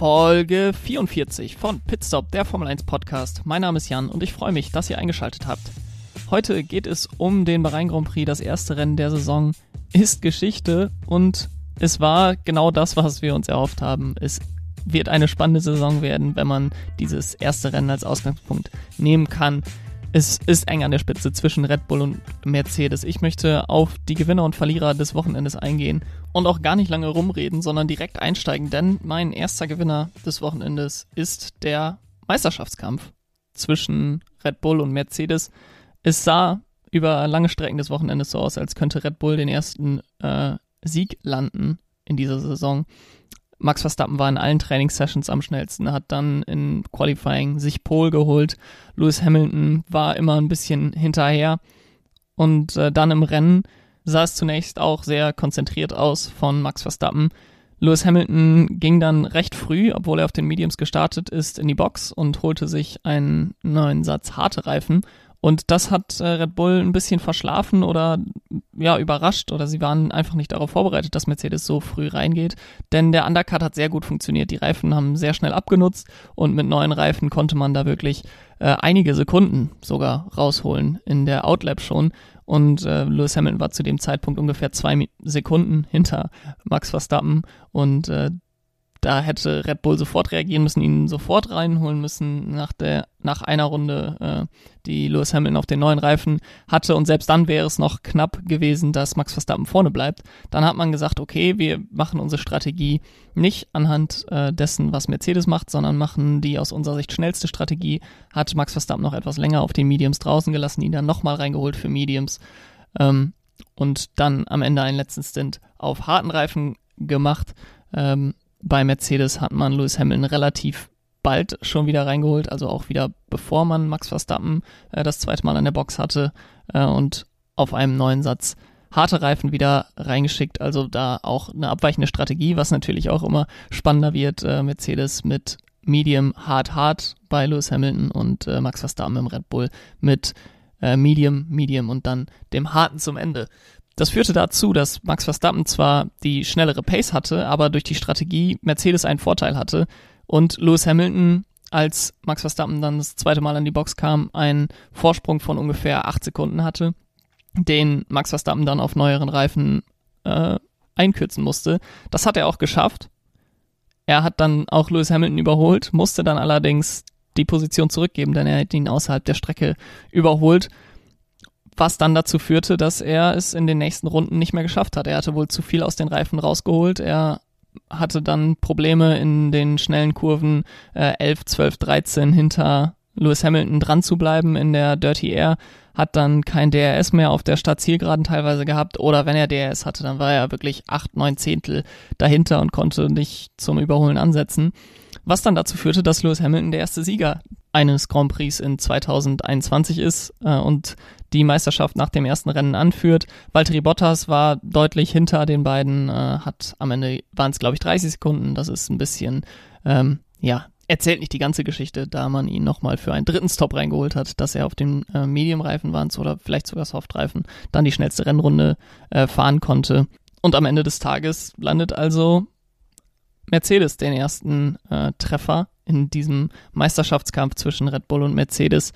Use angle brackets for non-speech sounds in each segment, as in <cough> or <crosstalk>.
Folge 44 von Pitstop, der Formel 1 Podcast. Mein Name ist Jan und ich freue mich, dass ihr eingeschaltet habt. Heute geht es um den Bahrain Grand Prix. Das erste Rennen der Saison ist Geschichte und es war genau das, was wir uns erhofft haben. Es wird eine spannende Saison werden, wenn man dieses erste Rennen als Ausgangspunkt nehmen kann. Es ist eng an der Spitze zwischen Red Bull und Mercedes. Ich möchte auf die Gewinner und Verlierer des Wochenendes eingehen und auch gar nicht lange rumreden, sondern direkt einsteigen, denn mein erster Gewinner des Wochenendes ist der Meisterschaftskampf zwischen Red Bull und Mercedes. Es sah über lange Strecken des Wochenendes so aus, als könnte Red Bull den ersten äh, Sieg landen in dieser Saison. Max Verstappen war in allen Trainingssessions am schnellsten, hat dann in Qualifying sich Pole geholt. Lewis Hamilton war immer ein bisschen hinterher. Und äh, dann im Rennen sah es zunächst auch sehr konzentriert aus von Max Verstappen. Lewis Hamilton ging dann recht früh, obwohl er auf den Mediums gestartet ist, in die Box und holte sich einen neuen Satz harte Reifen und das hat äh, Red Bull ein bisschen verschlafen oder ja überrascht oder sie waren einfach nicht darauf vorbereitet, dass Mercedes so früh reingeht. Denn der Undercut hat sehr gut funktioniert. Die Reifen haben sehr schnell abgenutzt und mit neuen Reifen konnte man da wirklich äh, einige Sekunden sogar rausholen in der Outlap schon. Und äh, Lewis Hamilton war zu dem Zeitpunkt ungefähr zwei Sekunden hinter Max Verstappen. Und äh, da hätte Red Bull sofort reagieren müssen, ihn sofort reinholen müssen nach der nach einer Runde, äh, die Lewis Hamilton auf den neuen Reifen hatte und selbst dann wäre es noch knapp gewesen, dass Max Verstappen vorne bleibt. Dann hat man gesagt, okay, wir machen unsere Strategie nicht anhand äh, dessen, was Mercedes macht, sondern machen die aus unserer Sicht schnellste Strategie. Hat Max Verstappen noch etwas länger auf den Mediums draußen gelassen, ihn dann nochmal reingeholt für Mediums ähm, und dann am Ende einen letzten Stint auf harten Reifen gemacht. Ähm, bei Mercedes hat man Lewis Hamilton relativ bald schon wieder reingeholt, also auch wieder bevor man Max Verstappen äh, das zweite Mal an der Box hatte äh, und auf einem neuen Satz harte Reifen wieder reingeschickt, also da auch eine abweichende Strategie, was natürlich auch immer spannender wird. Äh, Mercedes mit Medium, Hard, Hard bei Lewis Hamilton und äh, Max Verstappen im Red Bull mit äh, Medium, Medium und dann dem Harten zum Ende. Das führte dazu, dass Max Verstappen zwar die schnellere Pace hatte, aber durch die Strategie Mercedes einen Vorteil hatte und Lewis Hamilton, als Max Verstappen dann das zweite Mal an die Box kam, einen Vorsprung von ungefähr acht Sekunden hatte, den Max Verstappen dann auf neueren Reifen äh, einkürzen musste. Das hat er auch geschafft. Er hat dann auch Lewis Hamilton überholt, musste dann allerdings die Position zurückgeben, denn er hat ihn außerhalb der Strecke überholt was dann dazu führte, dass er es in den nächsten Runden nicht mehr geschafft hat. Er hatte wohl zu viel aus den Reifen rausgeholt. Er hatte dann Probleme in den schnellen Kurven äh, 11, 12, 13 hinter Lewis Hamilton dran zu bleiben in der Dirty Air, hat dann kein DRS mehr auf der Startzielgeraden teilweise gehabt oder wenn er DRS hatte, dann war er wirklich 8, 9 Zehntel dahinter und konnte nicht zum Überholen ansetzen. Was dann dazu führte, dass Lewis Hamilton der erste Sieger eines Grand Prix in 2021 ist äh, und die Meisterschaft nach dem ersten Rennen anführt. Valtteri Bottas war deutlich hinter den beiden, äh, hat am Ende waren es glaube ich 30 Sekunden. Das ist ein bisschen, ähm, ja, erzählt nicht die ganze Geschichte, da man ihn nochmal für einen dritten Stop reingeholt hat, dass er auf den äh, Medium-Reifen war oder vielleicht sogar Soft-Reifen dann die schnellste Rennrunde äh, fahren konnte. Und am Ende des Tages landet also Mercedes den ersten äh, Treffer in diesem Meisterschaftskampf zwischen Red Bull und Mercedes.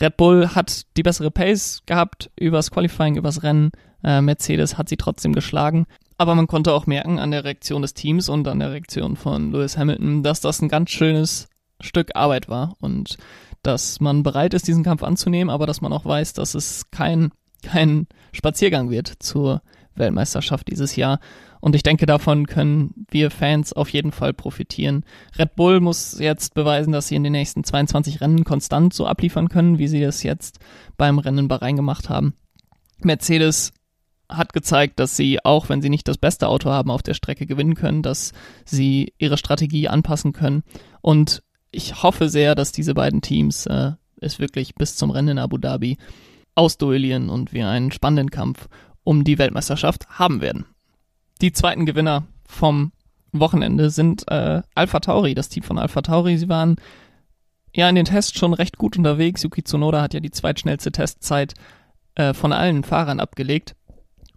Red Bull hat die bessere Pace gehabt übers Qualifying, übers Rennen. Äh, Mercedes hat sie trotzdem geschlagen. Aber man konnte auch merken an der Reaktion des Teams und an der Reaktion von Lewis Hamilton, dass das ein ganz schönes Stück Arbeit war und dass man bereit ist, diesen Kampf anzunehmen, aber dass man auch weiß, dass es kein, kein Spaziergang wird zur Weltmeisterschaft dieses Jahr. Und ich denke, davon können wir Fans auf jeden Fall profitieren. Red Bull muss jetzt beweisen, dass sie in den nächsten 22 Rennen konstant so abliefern können, wie sie das jetzt beim Rennen Bahrain gemacht haben. Mercedes hat gezeigt, dass sie, auch wenn sie nicht das beste Auto haben, auf der Strecke gewinnen können, dass sie ihre Strategie anpassen können. Und ich hoffe sehr, dass diese beiden Teams äh, es wirklich bis zum Rennen in Abu Dhabi ausduellieren und wir einen spannenden Kampf um die Weltmeisterschaft haben werden. Die zweiten Gewinner vom Wochenende sind äh, Alpha Tauri, das Team von Alpha Tauri. Sie waren ja in den Tests schon recht gut unterwegs. Yuki Tsunoda hat ja die zweitschnellste Testzeit äh, von allen Fahrern abgelegt.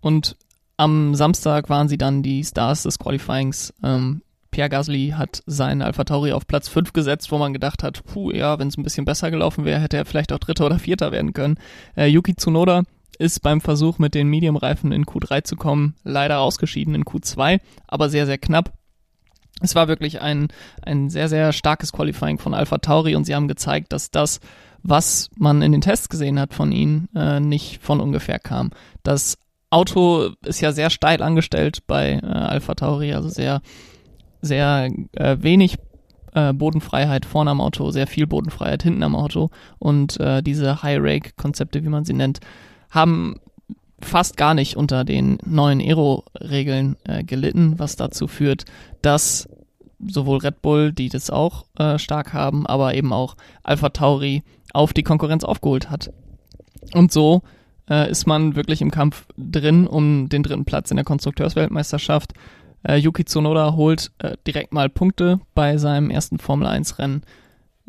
Und am Samstag waren sie dann die Stars des Qualifyings. Ähm, Pierre Gasly hat seinen Alpha Tauri auf Platz 5 gesetzt, wo man gedacht hat, puh, ja, wenn es ein bisschen besser gelaufen wäre, hätte er vielleicht auch Dritter oder Vierter werden können. Äh, Yuki Tsunoda ist beim Versuch mit den Medium-Reifen in Q3 zu kommen leider ausgeschieden in Q2, aber sehr, sehr knapp. Es war wirklich ein, ein sehr, sehr starkes Qualifying von Alpha Tauri und sie haben gezeigt, dass das, was man in den Tests gesehen hat von ihnen, äh, nicht von ungefähr kam. Das Auto ist ja sehr steil angestellt bei äh, Alpha Tauri, also sehr, sehr äh, wenig äh, Bodenfreiheit vorne am Auto, sehr viel Bodenfreiheit hinten am Auto und äh, diese High-Rake-Konzepte, wie man sie nennt, haben fast gar nicht unter den neuen Aero-Regeln äh, gelitten, was dazu führt, dass sowohl Red Bull, die das auch äh, stark haben, aber eben auch Alpha Tauri auf die Konkurrenz aufgeholt hat. Und so äh, ist man wirklich im Kampf drin um den dritten Platz in der Konstrukteursweltmeisterschaft. Äh, Yuki Tsunoda holt äh, direkt mal Punkte bei seinem ersten Formel 1 Rennen.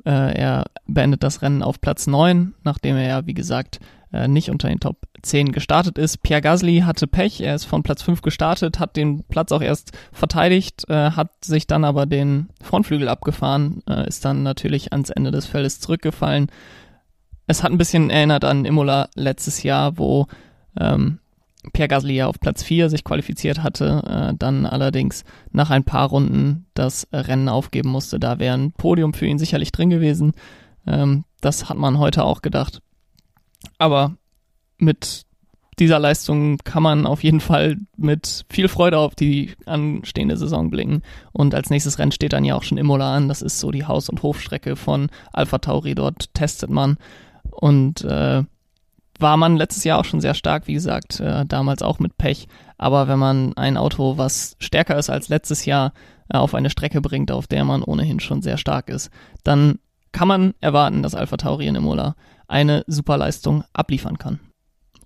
Äh, er beendet das Rennen auf Platz 9, nachdem er ja, wie gesagt, äh, nicht unter den Top 10 gestartet ist. Pierre Gasly hatte Pech, er ist von Platz 5 gestartet, hat den Platz auch erst verteidigt, äh, hat sich dann aber den Frontflügel abgefahren, äh, ist dann natürlich ans Ende des Feldes zurückgefallen. Es hat ein bisschen erinnert an Imola letztes Jahr, wo ähm, Pierre Gasly ja auf Platz 4 sich qualifiziert hatte, äh, dann allerdings nach ein paar Runden das Rennen aufgeben musste. Da wäre ein Podium für ihn sicherlich drin gewesen. Ähm, das hat man heute auch gedacht. Aber mit dieser Leistung kann man auf jeden Fall mit viel Freude auf die anstehende Saison blicken. Und als nächstes Rennen steht dann ja auch schon Imola an. Das ist so die Haus- und Hofstrecke von Alpha Tauri. Dort testet man. Und äh, war man letztes Jahr auch schon sehr stark, wie gesagt, äh, damals auch mit Pech. Aber wenn man ein Auto, was stärker ist als letztes Jahr, äh, auf eine Strecke bringt, auf der man ohnehin schon sehr stark ist, dann kann man erwarten, dass Alpha Tauri in Imola eine super Leistung abliefern kann.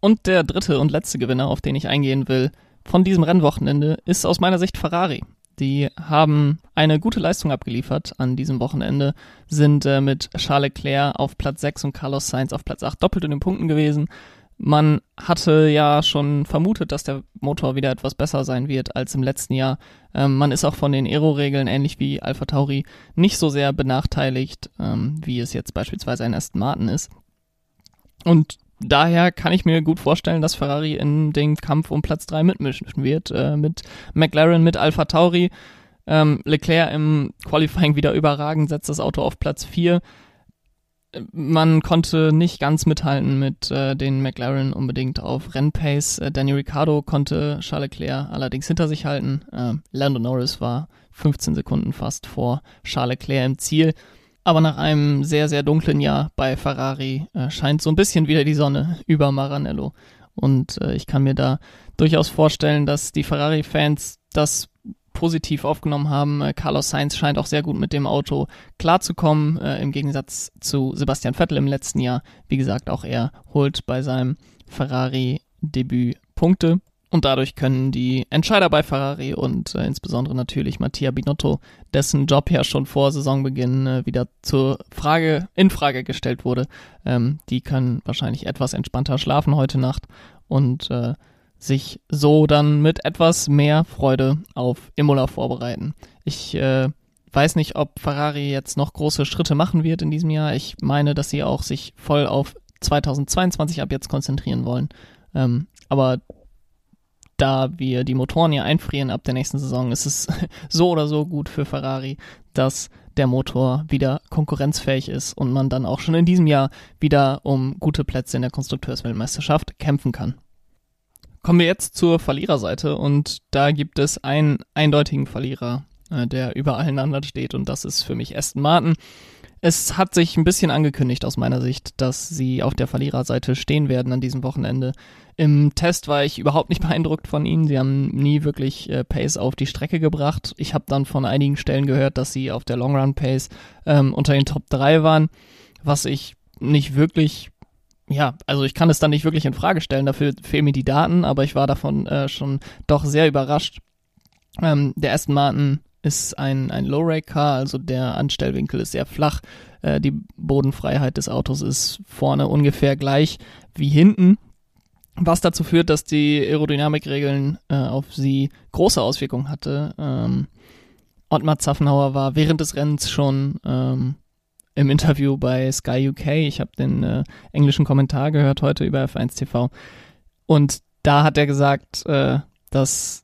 Und der dritte und letzte Gewinner, auf den ich eingehen will, von diesem Rennwochenende ist aus meiner Sicht Ferrari. Die haben eine gute Leistung abgeliefert an diesem Wochenende, sind äh, mit Charles Leclerc auf Platz 6 und Carlos Sainz auf Platz 8 doppelt in den Punkten gewesen. Man hatte ja schon vermutet, dass der Motor wieder etwas besser sein wird als im letzten Jahr. Ähm, man ist auch von den Aero-Regeln, ähnlich wie Alpha Tauri, nicht so sehr benachteiligt, ähm, wie es jetzt beispielsweise ein Aston Martin ist. Und daher kann ich mir gut vorstellen, dass Ferrari in den Kampf um Platz 3 mitmischen wird, äh, mit McLaren, mit Alpha Tauri. Ähm, Leclerc im Qualifying wieder überragend, setzt das Auto auf Platz 4. Man konnte nicht ganz mithalten mit äh, den McLaren unbedingt auf Rennpace. Äh, Danny Ricciardo konnte Charles Leclerc allerdings hinter sich halten. Äh, Lando Norris war 15 Sekunden fast vor Charles Leclerc im Ziel. Aber nach einem sehr, sehr dunklen Jahr bei Ferrari äh, scheint so ein bisschen wieder die Sonne über Maranello. Und äh, ich kann mir da durchaus vorstellen, dass die Ferrari-Fans das positiv aufgenommen haben. Äh, Carlos Sainz scheint auch sehr gut mit dem Auto klarzukommen, äh, im Gegensatz zu Sebastian Vettel im letzten Jahr. Wie gesagt, auch er holt bei seinem Ferrari-Debüt Punkte. Und dadurch können die Entscheider bei Ferrari und äh, insbesondere natürlich Mattia Binotto, dessen Job ja schon vor Saisonbeginn äh, wieder zur Frage, in Frage gestellt wurde, ähm, die können wahrscheinlich etwas entspannter schlafen heute Nacht und äh, sich so dann mit etwas mehr Freude auf Imola vorbereiten. Ich äh, weiß nicht, ob Ferrari jetzt noch große Schritte machen wird in diesem Jahr. Ich meine, dass sie auch sich voll auf 2022 ab jetzt konzentrieren wollen. Ähm, aber da wir die Motoren ja einfrieren ab der nächsten Saison, ist es <laughs> so oder so gut für Ferrari, dass der Motor wieder konkurrenzfähig ist und man dann auch schon in diesem Jahr wieder um gute Plätze in der Konstrukteursweltmeisterschaft kämpfen kann. Kommen wir jetzt zur Verliererseite und da gibt es einen eindeutigen Verlierer, äh, der über allen anderen steht und das ist für mich Aston Martin. Es hat sich ein bisschen angekündigt aus meiner Sicht, dass sie auf der Verliererseite stehen werden an diesem Wochenende. Im Test war ich überhaupt nicht <laughs> beeindruckt von ihnen. Sie haben nie wirklich äh, Pace auf die Strecke gebracht. Ich habe dann von einigen Stellen gehört, dass sie auf der Long Run Pace ähm, unter den Top 3 waren, was ich nicht wirklich ja, also ich kann es dann nicht wirklich in Frage stellen, dafür fehlen mir die Daten, aber ich war davon äh, schon doch sehr überrascht. Ähm, der Aston Martin ist ein, ein Low-Rake-Car, also der Anstellwinkel ist sehr flach. Äh, die Bodenfreiheit des Autos ist vorne ungefähr gleich wie hinten, was dazu führt, dass die Aerodynamikregeln äh, auf sie große Auswirkungen hatte. Ähm, Ottmar Zaffenhauer war während des Rennens schon ähm, im Interview bei Sky UK. Ich habe den äh, englischen Kommentar gehört heute über F1 TV. Und da hat er gesagt, äh, dass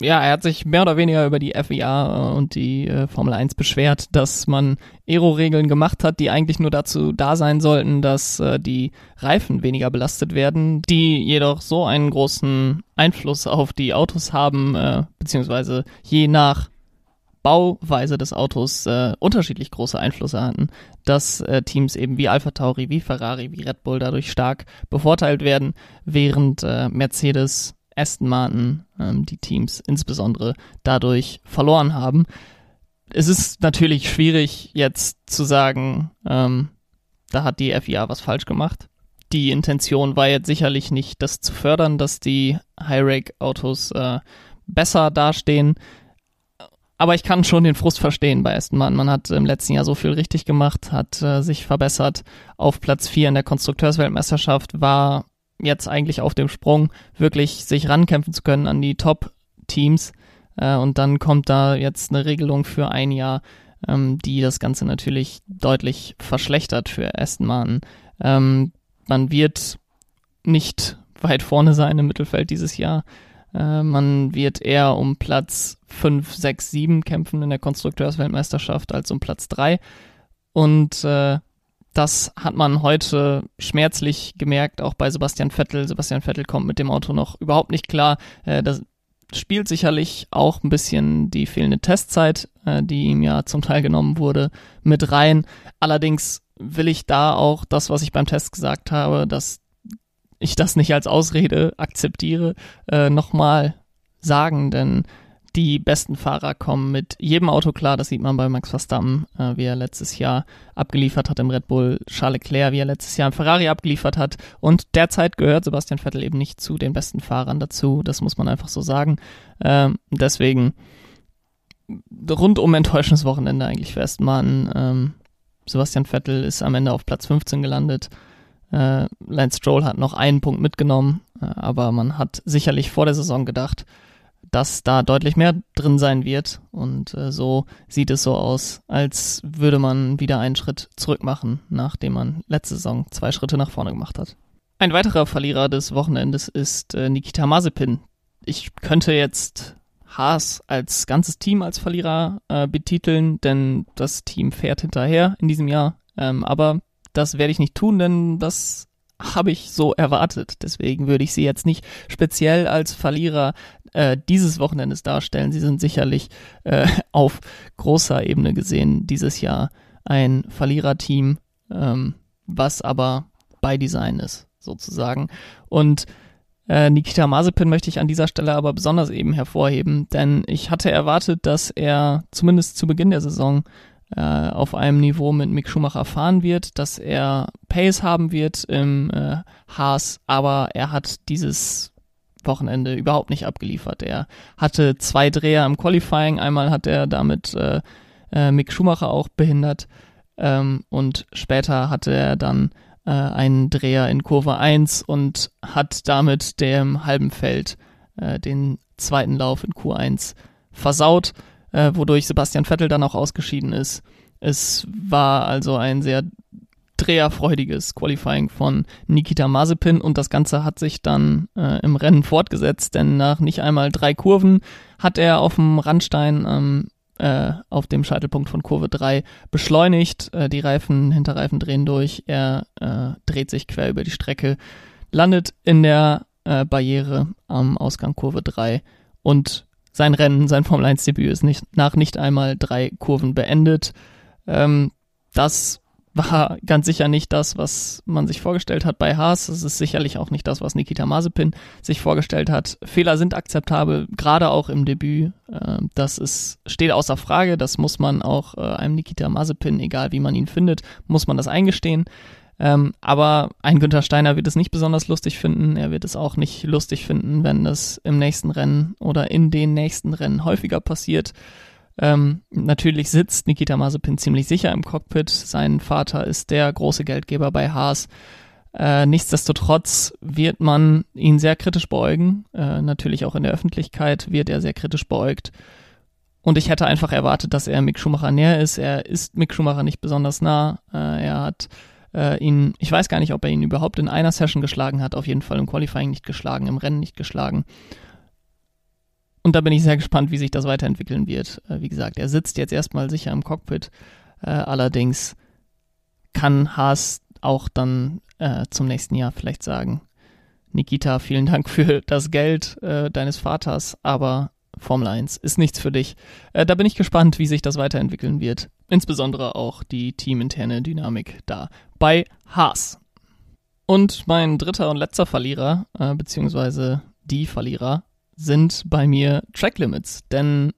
ja, er hat sich mehr oder weniger über die FIA und die äh, Formel 1 beschwert, dass man Aero-Regeln gemacht hat, die eigentlich nur dazu da sein sollten, dass äh, die Reifen weniger belastet werden, die jedoch so einen großen Einfluss auf die Autos haben, äh, beziehungsweise je nach Bauweise des Autos äh, unterschiedlich große Einflüsse hatten, dass äh, Teams eben wie Alpha Tauri, wie Ferrari, wie Red Bull dadurch stark bevorteilt werden, während äh, Mercedes, Aston Martin ähm, die Teams insbesondere dadurch verloren haben. Es ist natürlich schwierig jetzt zu sagen, ähm, da hat die FIA was falsch gemacht. Die Intention war jetzt sicherlich nicht, das zu fördern, dass die High-Rake-Autos äh, besser dastehen aber ich kann schon den Frust verstehen bei Aston Martin. Man hat im letzten Jahr so viel richtig gemacht, hat äh, sich verbessert. Auf Platz 4 in der Konstrukteursweltmeisterschaft war jetzt eigentlich auf dem Sprung, wirklich sich rankämpfen zu können an die Top-Teams. Äh, und dann kommt da jetzt eine Regelung für ein Jahr, ähm, die das Ganze natürlich deutlich verschlechtert für Aston Martin. Ähm, man wird nicht weit vorne sein im Mittelfeld dieses Jahr. Äh, man wird eher um Platz 5, 6, 7 kämpfen in der Konstrukteursweltmeisterschaft als um Platz 3. Und äh, das hat man heute schmerzlich gemerkt, auch bei Sebastian Vettel. Sebastian Vettel kommt mit dem Auto noch überhaupt nicht klar. Äh, das spielt sicherlich auch ein bisschen die fehlende Testzeit, äh, die ihm ja zum Teil genommen wurde, mit rein. Allerdings will ich da auch das, was ich beim Test gesagt habe, dass ich das nicht als Ausrede akzeptiere, äh, nochmal sagen, denn die besten Fahrer kommen mit jedem Auto klar. Das sieht man bei Max Verstappen, äh, wie er letztes Jahr abgeliefert hat im Red Bull, Charles Leclerc, wie er letztes Jahr im Ferrari abgeliefert hat. Und derzeit gehört Sebastian Vettel eben nicht zu den besten Fahrern dazu. Das muss man einfach so sagen. Ähm, deswegen rundum enttäuschendes Wochenende eigentlich für Aston Ähm, Sebastian Vettel ist am Ende auf Platz 15 gelandet. Äh, Lance Stroll hat noch einen Punkt mitgenommen, äh, aber man hat sicherlich vor der Saison gedacht, dass da deutlich mehr drin sein wird. Und äh, so sieht es so aus, als würde man wieder einen Schritt zurück machen, nachdem man letzte Saison zwei Schritte nach vorne gemacht hat. Ein weiterer Verlierer des Wochenendes ist äh, Nikita Mazepin. Ich könnte jetzt Haas als ganzes Team als Verlierer äh, betiteln, denn das Team fährt hinterher in diesem Jahr. Ähm, aber das werde ich nicht tun, denn das habe ich so erwartet. Deswegen würde ich sie jetzt nicht speziell als Verlierer äh, dieses Wochenendes darstellen. Sie sind sicherlich äh, <laughs> auf großer Ebene gesehen dieses Jahr ein Verliererteam, ähm, was aber bei Design ist, sozusagen. Und äh, Nikita Mazepin möchte ich an dieser Stelle aber besonders eben hervorheben, denn ich hatte erwartet, dass er zumindest zu Beginn der Saison äh, auf einem Niveau mit Mick Schumacher fahren wird, dass er Pace haben wird im äh, Haas, aber er hat dieses Wochenende überhaupt nicht abgeliefert. Er hatte zwei Dreher im Qualifying, einmal hat er damit äh, äh, Mick Schumacher auch behindert ähm, und später hatte er dann äh, einen Dreher in Kurve 1 und hat damit dem halben Feld äh, den zweiten Lauf in Q1 versaut äh, wodurch Sebastian Vettel dann auch ausgeschieden ist. Es war also ein sehr dreherfreudiges Qualifying von Nikita Mazepin und das Ganze hat sich dann äh, im Rennen fortgesetzt, denn nach nicht einmal drei Kurven hat er auf dem Randstein ähm, äh, auf dem Scheitelpunkt von Kurve 3 beschleunigt. Äh, die Reifen, Hinterreifen drehen durch, er äh, dreht sich quer über die Strecke, landet in der äh, Barriere am Ausgang Kurve 3 und sein Rennen, sein Formel 1 Debüt ist nicht, nach nicht einmal drei Kurven beendet. Ähm, das war ganz sicher nicht das, was man sich vorgestellt hat bei Haas. Es ist sicherlich auch nicht das, was Nikita Mazepin sich vorgestellt hat. Fehler sind akzeptabel, gerade auch im Debüt. Äh, das ist, steht außer Frage. Das muss man auch äh, einem Nikita Mazepin, egal wie man ihn findet, muss man das eingestehen. Ähm, aber ein Günther Steiner wird es nicht besonders lustig finden. Er wird es auch nicht lustig finden, wenn das im nächsten Rennen oder in den nächsten Rennen häufiger passiert. Ähm, natürlich sitzt Nikita Mazepin ziemlich sicher im Cockpit. Sein Vater ist der große Geldgeber bei Haas. Äh, nichtsdestotrotz wird man ihn sehr kritisch beäugen. Äh, natürlich auch in der Öffentlichkeit wird er sehr kritisch beäugt. und ich hätte einfach erwartet, dass er Mick Schumacher näher ist. Er ist Mick Schumacher nicht besonders nah. Äh, er hat äh, ihn, ich weiß gar nicht, ob er ihn überhaupt in einer Session geschlagen hat. Auf jeden Fall im Qualifying nicht geschlagen, im Rennen nicht geschlagen. Und da bin ich sehr gespannt, wie sich das weiterentwickeln wird. Äh, wie gesagt, er sitzt jetzt erstmal sicher im Cockpit. Äh, allerdings kann Haas auch dann äh, zum nächsten Jahr vielleicht sagen, Nikita, vielen Dank für das Geld äh, deines Vaters, aber Formel 1 ist nichts für dich. Äh, da bin ich gespannt, wie sich das weiterentwickeln wird. Insbesondere auch die teaminterne Dynamik da bei Haas. Und mein dritter und letzter Verlierer, äh, beziehungsweise die Verlierer, sind bei mir Track Limits. Denn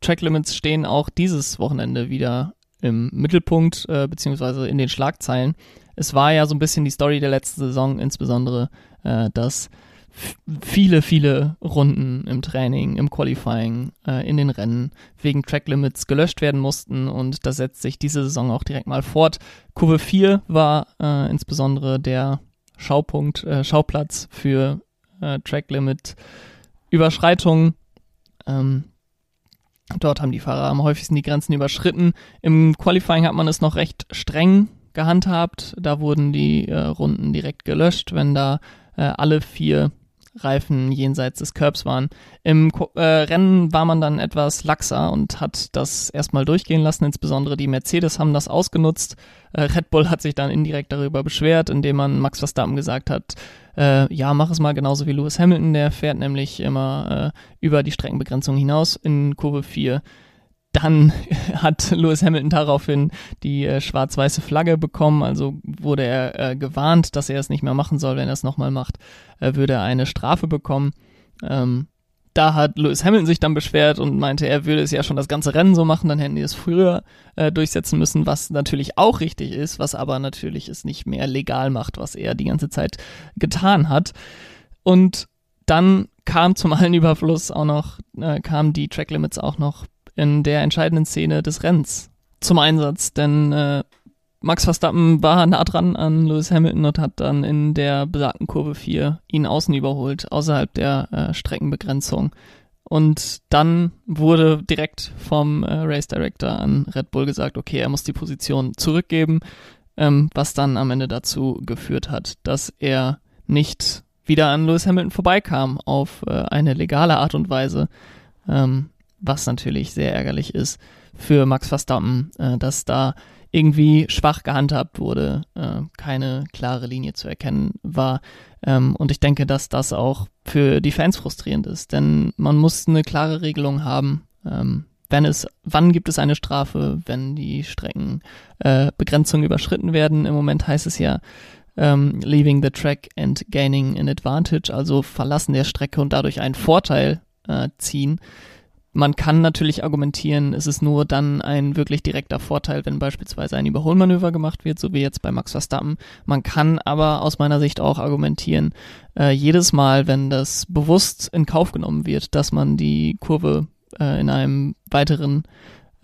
Track Limits stehen auch dieses Wochenende wieder im Mittelpunkt, äh, beziehungsweise in den Schlagzeilen. Es war ja so ein bisschen die Story der letzten Saison, insbesondere, äh, dass viele, viele Runden im Training, im Qualifying, äh, in den Rennen wegen Track Limits gelöscht werden mussten und das setzt sich diese Saison auch direkt mal fort. Kurve 4 war äh, insbesondere der Schaupunkt, äh, Schauplatz für äh, Track Limit Überschreitungen. Ähm, dort haben die Fahrer am häufigsten die Grenzen überschritten. Im Qualifying hat man es noch recht streng gehandhabt. Da wurden die äh, Runden direkt gelöscht, wenn da äh, alle vier Reifen jenseits des Curbs waren. Im äh, Rennen war man dann etwas laxer und hat das erstmal durchgehen lassen. Insbesondere die Mercedes haben das ausgenutzt. Äh, Red Bull hat sich dann indirekt darüber beschwert, indem man Max Verstappen gesagt hat, äh, ja, mach es mal genauso wie Lewis Hamilton, der fährt nämlich immer äh, über die Streckenbegrenzung hinaus in Kurve 4 dann <laughs> hat Lewis Hamilton daraufhin die äh, schwarz-weiße Flagge bekommen, also wurde er äh, gewarnt, dass er es nicht mehr machen soll. Wenn er es nochmal macht, äh, würde er eine Strafe bekommen. Ähm, da hat Lewis Hamilton sich dann beschwert und meinte, er würde es ja schon das ganze Rennen so machen, dann hätten die es früher äh, durchsetzen müssen, was natürlich auch richtig ist, was aber natürlich es nicht mehr legal macht, was er die ganze Zeit getan hat. Und dann kam zum <laughs> allen Überfluss auch noch, äh, kamen die Track Limits auch noch in der entscheidenden Szene des Rennens zum Einsatz, denn äh, Max Verstappen war nah dran an Lewis Hamilton und hat dann in der besagten Kurve 4 ihn außen überholt, außerhalb der äh, Streckenbegrenzung. Und dann wurde direkt vom äh, Race Director an Red Bull gesagt, okay, er muss die Position zurückgeben, ähm, was dann am Ende dazu geführt hat, dass er nicht wieder an Lewis Hamilton vorbeikam auf äh, eine legale Art und Weise. Ähm, was natürlich sehr ärgerlich ist für Max Verstappen, äh, dass da irgendwie schwach gehandhabt wurde, äh, keine klare Linie zu erkennen war. Ähm, und ich denke, dass das auch für die Fans frustrierend ist, denn man muss eine klare Regelung haben. Ähm, wenn es, wann gibt es eine Strafe, wenn die Streckenbegrenzungen äh, überschritten werden? Im Moment heißt es ja, ähm, leaving the track and gaining an advantage, also verlassen der Strecke und dadurch einen Vorteil äh, ziehen. Man kann natürlich argumentieren, es ist nur dann ein wirklich direkter Vorteil, wenn beispielsweise ein Überholmanöver gemacht wird, so wie jetzt bei Max Verstappen. Man kann aber aus meiner Sicht auch argumentieren, äh, jedes Mal, wenn das bewusst in Kauf genommen wird, dass man die Kurve äh, in einem weiteren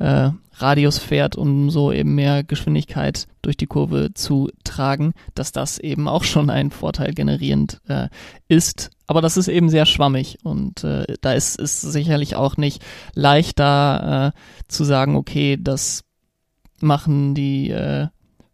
äh, Radius fährt, um so eben mehr Geschwindigkeit durch die Kurve zu tragen, dass das eben auch schon ein Vorteil generierend äh, ist. Aber das ist eben sehr schwammig und äh, da ist es sicherlich auch nicht leicht da äh, zu sagen, okay, das machen die äh,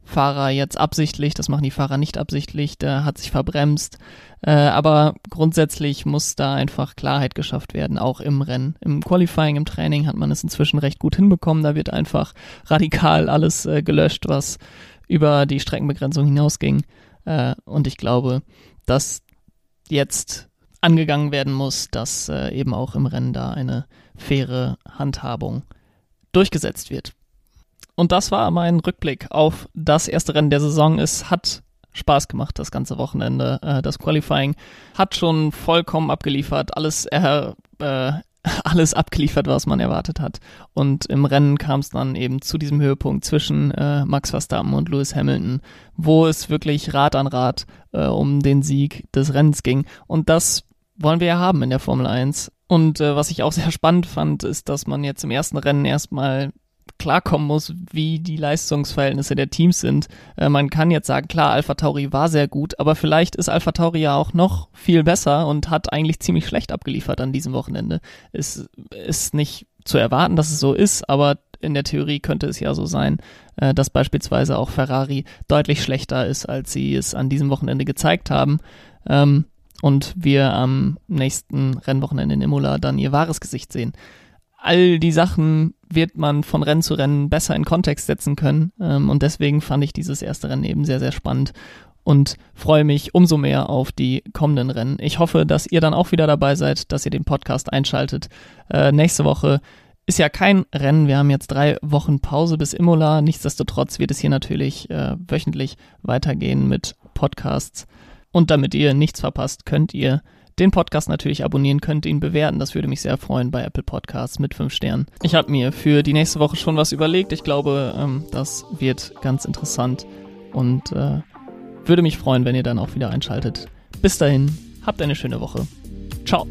Fahrer jetzt absichtlich, das machen die Fahrer nicht absichtlich, der hat sich verbremst. Äh, aber grundsätzlich muss da einfach Klarheit geschafft werden, auch im Rennen. Im Qualifying, im Training hat man es inzwischen recht gut hinbekommen. Da wird einfach radikal alles äh, gelöscht, was über die Streckenbegrenzung hinausging. Äh, und ich glaube, dass jetzt angegangen werden muss, dass äh, eben auch im Rennen da eine faire Handhabung durchgesetzt wird. Und das war mein Rückblick auf das erste Rennen der Saison. Es hat Spaß gemacht, das ganze Wochenende. Äh, das Qualifying hat schon vollkommen abgeliefert, alles, äh, äh, alles abgeliefert, was man erwartet hat. Und im Rennen kam es dann eben zu diesem Höhepunkt zwischen äh, Max Verstappen und Lewis Hamilton, wo es wirklich Rad an Rad äh, um den Sieg des Rennens ging. Und das wollen wir ja haben in der Formel 1. Und was ich auch sehr spannend fand, ist, dass man jetzt im ersten Rennen erstmal klarkommen muss, wie die Leistungsverhältnisse der Teams sind. Äh, man kann jetzt sagen, klar, Alpha Tauri war sehr gut, aber vielleicht ist Alpha Tauri ja auch noch viel besser und hat eigentlich ziemlich schlecht abgeliefert an diesem Wochenende. Es ist nicht zu erwarten, dass es so ist, aber in der Theorie könnte es ja so sein, äh, dass beispielsweise auch Ferrari deutlich schlechter ist, als sie es an diesem Wochenende gezeigt haben. Ähm, und wir am nächsten Rennwochenende in Imola dann ihr wahres Gesicht sehen. All die Sachen wird man von Rennen zu Rennen besser in Kontext setzen können. Ähm, und deswegen fand ich dieses erste Rennen eben sehr, sehr spannend und freue mich umso mehr auf die kommenden Rennen. Ich hoffe, dass ihr dann auch wieder dabei seid, dass ihr den Podcast einschaltet. Äh, nächste Woche ist ja kein Rennen. Wir haben jetzt drei Wochen Pause bis Imola. Nichtsdestotrotz wird es hier natürlich äh, wöchentlich weitergehen mit Podcasts. Und damit ihr nichts verpasst, könnt ihr den Podcast natürlich abonnieren, könnt ihn bewerten. Das würde mich sehr freuen bei Apple Podcasts mit fünf Sternen. Ich habe mir für die nächste Woche schon was überlegt. Ich glaube, ähm, das wird ganz interessant und äh, würde mich freuen, wenn ihr dann auch wieder einschaltet. Bis dahin, habt eine schöne Woche. Ciao.